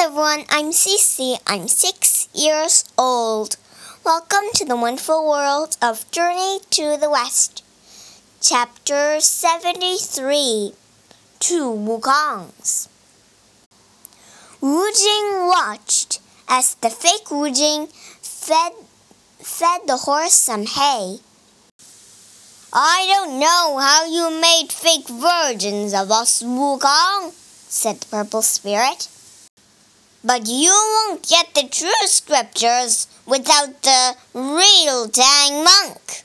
Hello everyone, I'm Cece. I'm six years old. Welcome to the wonderful world of Journey to the West. Chapter 73 Two Wukongs. Wu Jing watched as the fake Wu Jing fed, fed the horse some hay. I don't know how you made fake virgins of us, Wukong, said the purple spirit. But you won't get the true scriptures without the real Tang monk.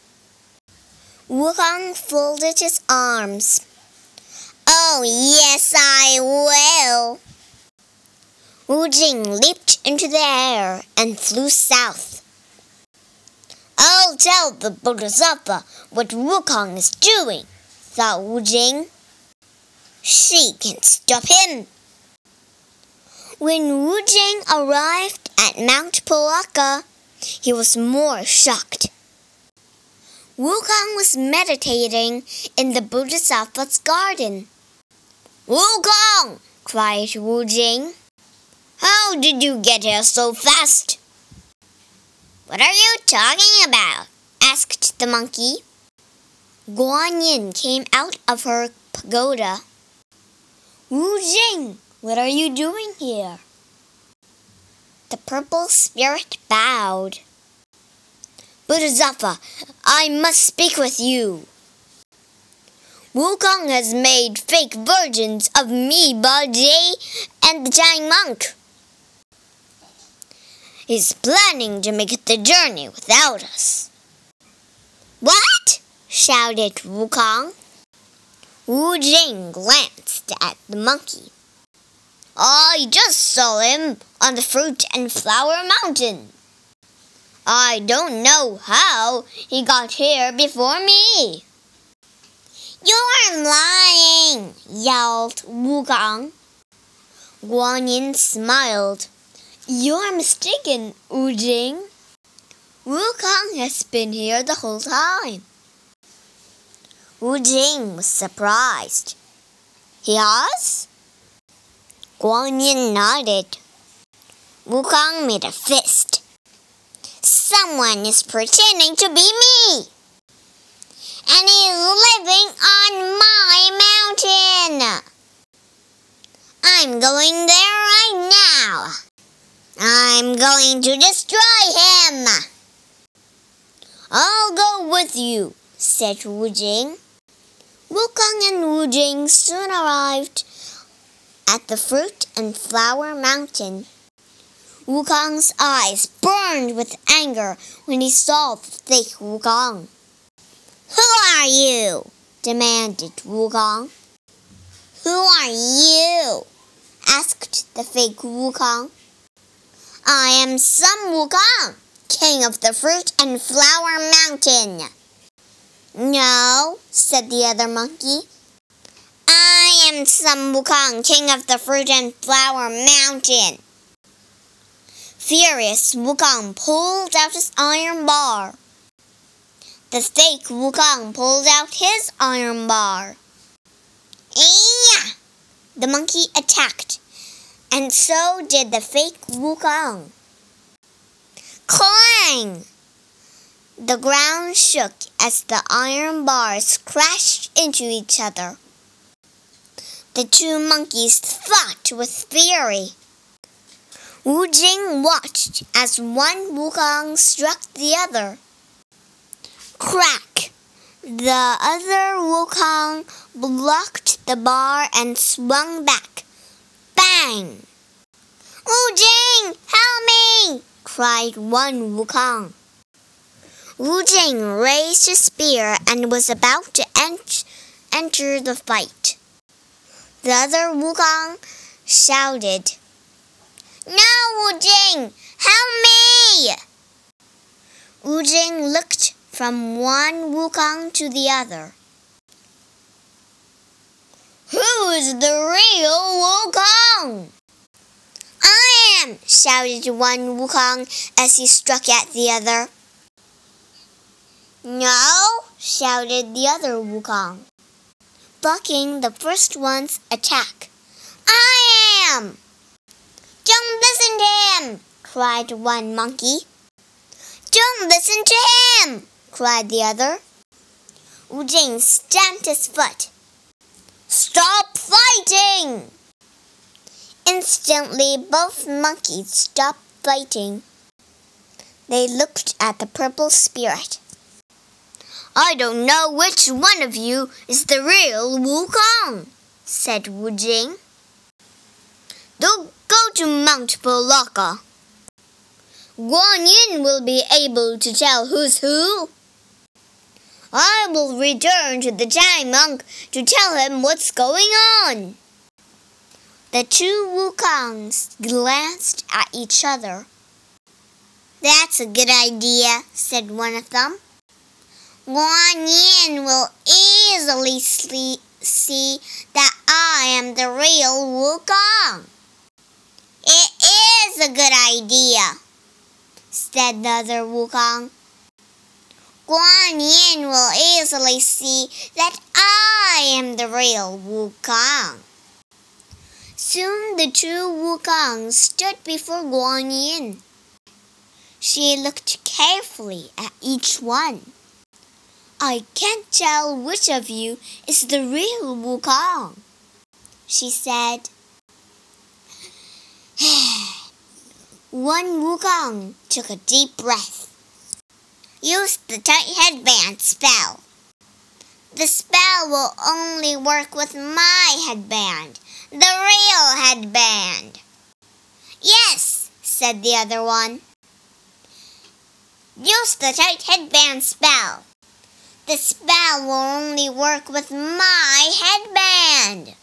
Wukong folded his arms. Oh, yes, I will. Wu Jing leaped into the air and flew south. I'll tell the Bodhisattva what Wukong is doing, thought Wu Jing. She can stop him. When Wu Jing arrived at Mount Pulaka, he was more shocked. Wukong was meditating in the Bodhisattva's garden. Wukong! cried Wu Jing. How did you get here so fast? What are you talking about? asked the monkey. Guan Yin came out of her pagoda. Wu Jing, what are you doing here? The purple spirit bowed. Bodhisattva, I must speak with you. Wukong has made fake virgins of me, Ba Jie, and the Tang monk. He's planning to make the journey without us. What? shouted Wukong. Wu Jing glanced at the monkey. I just saw him on the Fruit and Flower Mountain. I don't know how he got here before me. You're lying, yelled Wukong. Guan Yin smiled. You're mistaken, Wu Jing. Wukong has been here the whole time. Wu Jing was surprised. He has? Guan Yin nodded. Wu Wukong made a fist. Someone is pretending to be me. And he's living on my mountain. I'm going there right now. I'm going to destroy him. I'll go with you, said Wu Jing. Wu Wukong and Wu Jing soon arrived at the Fruit and Flower Mountain. Wukong's eyes burned with anger when he saw the fake Wukong. Who are you? demanded Wukong. Who are you? asked the fake Wukong. I am Sun Wukong, king of the Fruit and Flower Mountain. No, said the other monkey. Am Sun Wukong, king of the Fruit and Flower Mountain. Furious, Wukong pulled out his iron bar. The fake Wukong pulled out his iron bar. Yeah! The monkey attacked, and so did the fake Wukong. Clang! The ground shook as the iron bars crashed into each other. The two monkeys fought with fury. Wu Jing watched as one Wukong struck the other. Crack! The other Wukong blocked the bar and swung back. Bang! Wu Jing, help me! cried one Wukong. Wu Jing raised his spear and was about to ent enter the fight. The other Wukong shouted, No, Wu Jing! Help me! Wu Jing looked from one Wukong to the other. Who is the real Wukong? I am, shouted one Wukong as he struck at the other. No, shouted the other Wukong, blocking the first one's attack. I am! Don't listen to him! cried one monkey. Don't listen to him! cried the other. Wu Jing stamped his foot. Stop fighting! Instantly, both monkeys stopped fighting. They looked at the purple spirit. I don't know which one of you is the real Wukong, said Wu Jing. Don't go to Mount Polaka. Guan Yin will be able to tell who's who. I will return to the giant monk to tell him what's going on. The two Wukongs glanced at each other. That's a good idea, said one of them. Guan Yin will easily see that I am the real Wu Wukong. It is a good idea, said the other Wukong. Guan Yin will easily see that I am the real Wu Wukong. Soon the two Wukongs stood before Guan Yin. She looked carefully at each one. I can't tell which of you is the real Wukong, she said. one Wukong took a deep breath. Use the tight headband spell. The spell will only work with my headband, the real headband. Yes, said the other one. Use the tight headband spell. The spell will only work with my headband.